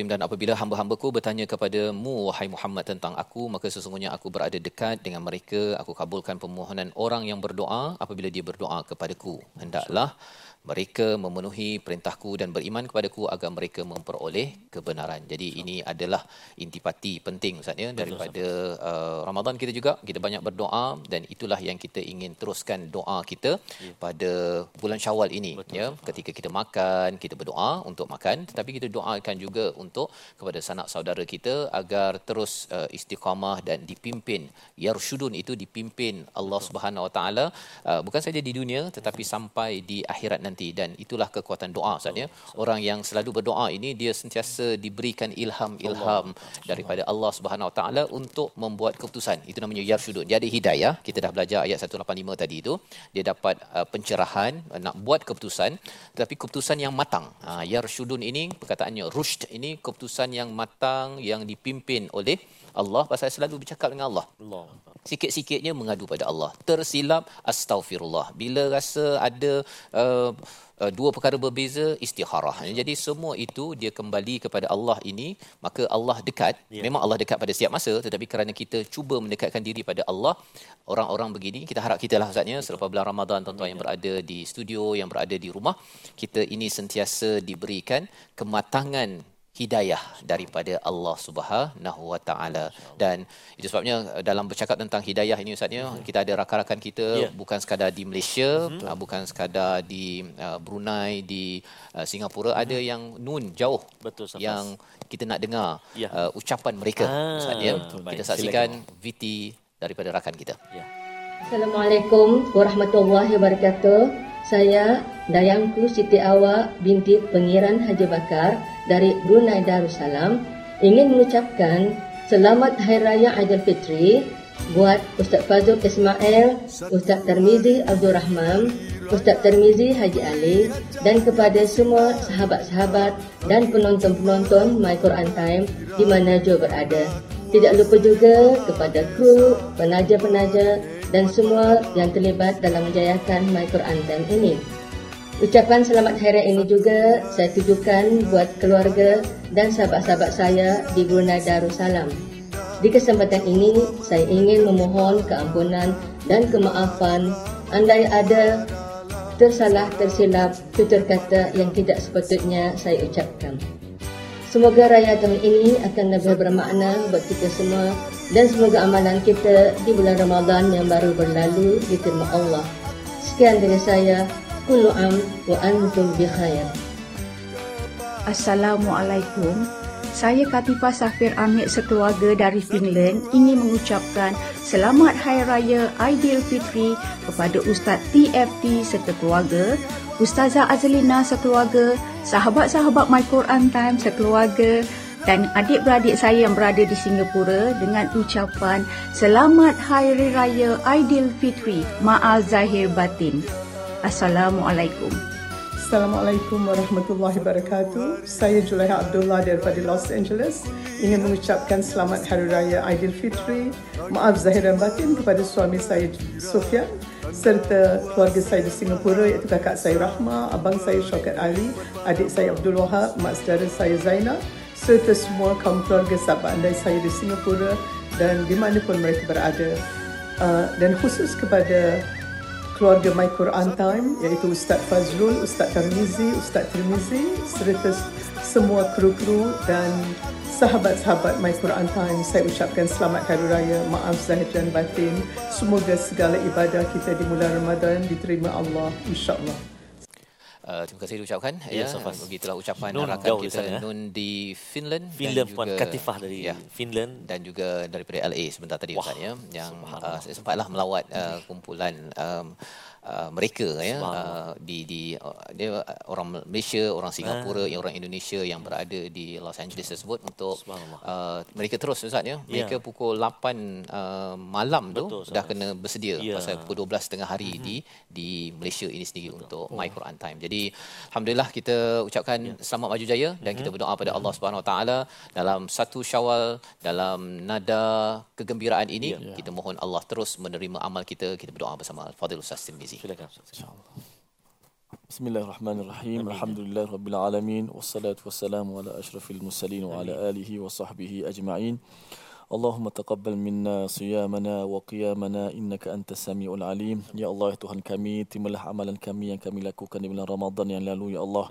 Surah Allah Azim dan apabila hamba-hambaku bertanya kepadamu wahai Muhammad tentang aku maka sesungguhnya aku berada dekat dengan mereka aku kabulkan permohonan orang yang berdoa apabila dia berdoa kepadaku hendaklah mereka memenuhi perintahku dan beriman kepadaku agar mereka memperoleh kebenaran. Jadi ini adalah intipati penting Ustaz ya daripada uh, Ramadan kita juga kita banyak berdoa dan itulah yang kita ingin teruskan doa kita Ya. pada bulan Syawal ini Betul. ya ketika kita makan kita berdoa untuk makan tetapi kita doakan juga untuk kepada sanak saudara kita agar terus uh, istiqamah dan dipimpin. Yarshudun itu dipimpin Allah Subhanahu Wa Taala. Uh, bukan saja di dunia tetapi sampai di akhirat nanti. Dan itulah kekuatan doa Ustaz ya. Orang yang selalu berdoa ini dia sentiasa diberikan ilham-ilham daripada Allah Subhanahu Wa Taala untuk membuat keputusan. Itu namanya yarshudun. Dia ada hidayah. Kita dah belajar ayat 185 tadi itu. Dia dapat uh, pencerahan uh, nak buat keputusan. Tetapi keputusan yang matang. Uh, yarshudun ini perkataannya rushd ini keputusan yang matang yang dipimpin oleh Allah. Pasal selalu bercakap dengan Allah. Allah. sikit-sikitnya mengadu pada Allah. Tersilap astaghfirullah. Bila rasa ada uh, uh, dua perkara berbeza istikharah jadi semua itu dia kembali kepada Allah ini maka Allah dekat. Ya. memang Allah dekat pada setiap masa tetapi kerana kita cuba mendekatkan diri pada Allah orang-orang begini kita harap kita lah Ustaznya selepas bulan Ramadan tuan-tuan yang berada di studio yang berada di rumah kita ini sentiasa diberikan kematangan hidayah daripada Allah Subhanahu Wa Taala dan itu sebabnya uh, dalam bercakap tentang hidayah ini ustaznya kita ada rakan-rakan kita Ya. bukan sekadar di Malaysia uh, bukan sekadar di uh, Brunei di uh, Singapura ada yang nun jauh Betul, yang kita nak dengar Ya. uh, ucapan mereka Ah, ustaz ya betul. kita saksikan VT daripada rakan kita Ya. Assalamualaikum warahmatullahi wabarakatuh. Saya Dayangku Siti Awa binti Pengiran Haji Bakar dari Brunei Darussalam ingin mengucapkan selamat Hari Raya Aidilfitri buat Ustaz Fazul Ismail, Ustaz Termizi Abdul Rahman, Ustaz Termizi Haji Ali dan kepada semua sahabat-sahabat dan penonton-penonton My Quran Time di mana jua berada. Tidak lupa juga kepada kru, penaja-penaja dan semua yang terlibat dalam menjayakan My Quran Time ini. Ucapan selamat hari raya ini juga saya tujukan buat keluarga dan sahabat-sahabat saya di Brunei Darussalam. Di kesempatan ini, saya ingin memohon keampunan dan kemaafan andai ada tersalah tersilap tutur kata yang tidak sepatutnya saya ucapkan. Semoga raya tahun ini akan lebih bermakna buat kita semua dan semoga amalan kita di bulan Ramadan yang baru berlalu diterima Allah. Sekian dari saya. Kullu am wa antum bi khair. Assalamualaikum. Saya Katifah Safir Amir sekeluarga dari Finland ingin mengucapkan Selamat Hari Raya Aidilfitri kepada Ustaz TFT serta keluarga, Ustazah Azlina sekeluarga, sahabat-sahabat My Quran Time sekeluarga dan adik-beradik saya yang berada di Singapura dengan ucapan Selamat Hari Raya Aidilfitri, Maaf Zahir Batin. Assalamualaikum. Assalamualaikum warahmatullahi wabarakatuh. Saya Julaiha Abdullah daripada Los Angeles ingin mengucapkan selamat Hari Raya Aidilfitri. Maaf zahir dan batin kepada suami saya Sofian serta keluarga saya di Singapura iaitu kakak saya Rahma, abang saya Syaukat Ali, adik saya Abdul Wahab, mak saudara saya Zainal serta semua kaum keluarga sahabat andai saya di Singapura dan di mana pun mereka berada. Uh, dan khusus kepada keluarga My Quran Time iaitu Ustaz Fazlul, Ustaz Tarmizi, Ustaz Tirmizi serta semua kru-kru dan sahabat-sahabat My Quran Time, saya ucapkan selamat Hari Raya, maaf zahir dan batin. Semoga segala ibadah kita di bulan Ramadan diterima Allah, insyaAllah. Uh, terima kasih diucapkan Ya, ya. Safas. Begitulah ucapan Nun rakan jauh kita sana, ya. Nun di Finland Finland dan Puan juga Katifah dari ya, Finland. dan juga daripada LA sebentar tadi Ustaz ya yang uh, saya sempatlah melawat uh, kumpulan um, uh, mereka ya. Uh, di di uh, dia uh, orang Malaysia, orang Singapura, yang orang Indonesia yang berada di Los Angeles tersebut untuk uh, mereka terus Ustaz ya. Mereka Ya. pukul 8 uh, malam tu Betul, dah kena bersedia Ya. pasal pukul 12 tengah hari di di Malaysia ini sendiri untuk My Quran Time. Jadi alhamdulillah kita ucapkan selamat maju jaya dan kita berdoa pada Allah Subhanahu Wa Taala dalam satu Syawal dalam nada kegembiraan ini. Kita mohon Allah terus menerima amal kita. Kita berdoa bersama Fadil Ustaz Tirmizi. Silakan. Ustaz. Bismillahirrahmanirrahim. Alhamdulillah rabbil alamin wassalatu wassalamu ala asyrafil mursalin wa ala alihi wa sahbihi ajma'in. Allahumma taqabbal minna siyamana wa qiyamana innaka antas samiul alim. Ya Allah ya Tuhan kami, terimalah amalan kami yang kami lakukan di bulan Ramadan yang lalu ya Allah.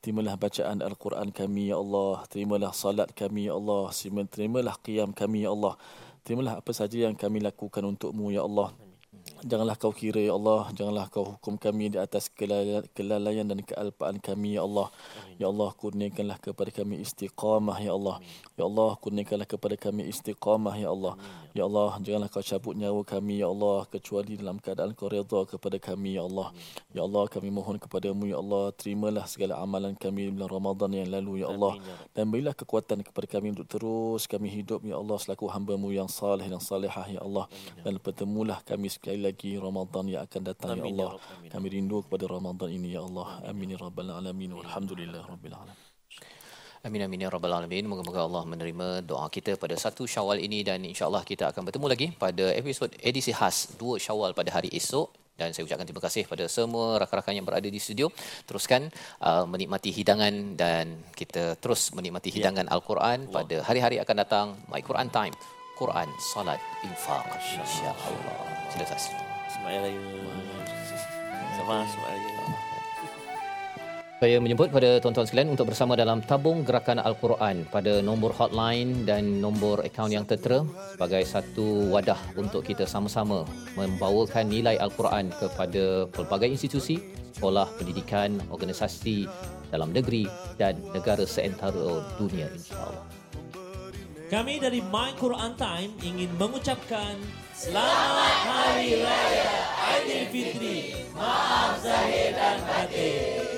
Terimalah bacaan Al-Quran kami ya Allah. Terimalah salat kami ya Allah. Terimalah qiyam kami ya Allah. Terimalah apa saja yang kami lakukan untukmu ya Allah. Janganlah kau kira ya Allah, janganlah kau hukum kami di atas kelala- kelalaian dan kealpaan kami ya Allah. Ya Allah, kurniakanlah kepada kami istiqamah ya Allah. Ya Allah, kurniakanlah kepada kami istiqamah ya Allah. Ya Allah, janganlah kau cabut nyawa kami ya Allah kecuali dalam keadaan kau redha kepada kami ya Allah. Ya Allah, kami mohon kepadamu ya Allah, terimalah segala amalan kami bulan Ramadan yang lalu ya Allah. Dan berilah kekuatan kepada kami untuk terus kami hidup ya Allah selaku hamba-Mu yang saleh dan salihah ya Allah. Dan pertemulah kami sekali lagi Ramadan yang akan datang ya ya Allah. Kami rindu kepada Ramadan ini ya Allah. Amin ya rabbal alamin. Walhamdulillah rabbil alamin. Amin amin ya rabbal alamin. Moga-moga Allah menerima doa kita pada satu Syawal ini dan insya-Allah kita akan bertemu lagi pada episod edisi khas 2 Syawal pada hari esok dan saya ucapkan terima kasih pada semua rakan-rakan yang berada di studio. Teruskan uh, menikmati hidangan dan kita terus menikmati hidangan Al-Quran pada hari-hari akan datang My Quran Time. Quran, salat, infak insya-Allah. Sila. Selamat Raya. Sama Raya. Saya menjemput pada tuan-tuan sekalian untuk bersama dalam tabung gerakan Al-Quran pada nombor hotline dan nombor akaun yang tertera sebagai satu wadah untuk kita sama-sama membawakan nilai Al-Quran kepada pelbagai institusi, sekolah, pendidikan, organisasi dalam negeri dan negara seantero dunia insya-Allah. Kami dari My Quran Time ingin mengucapkan Selamat Hari Raya Aidilfitri. Maaf zahir dan batin.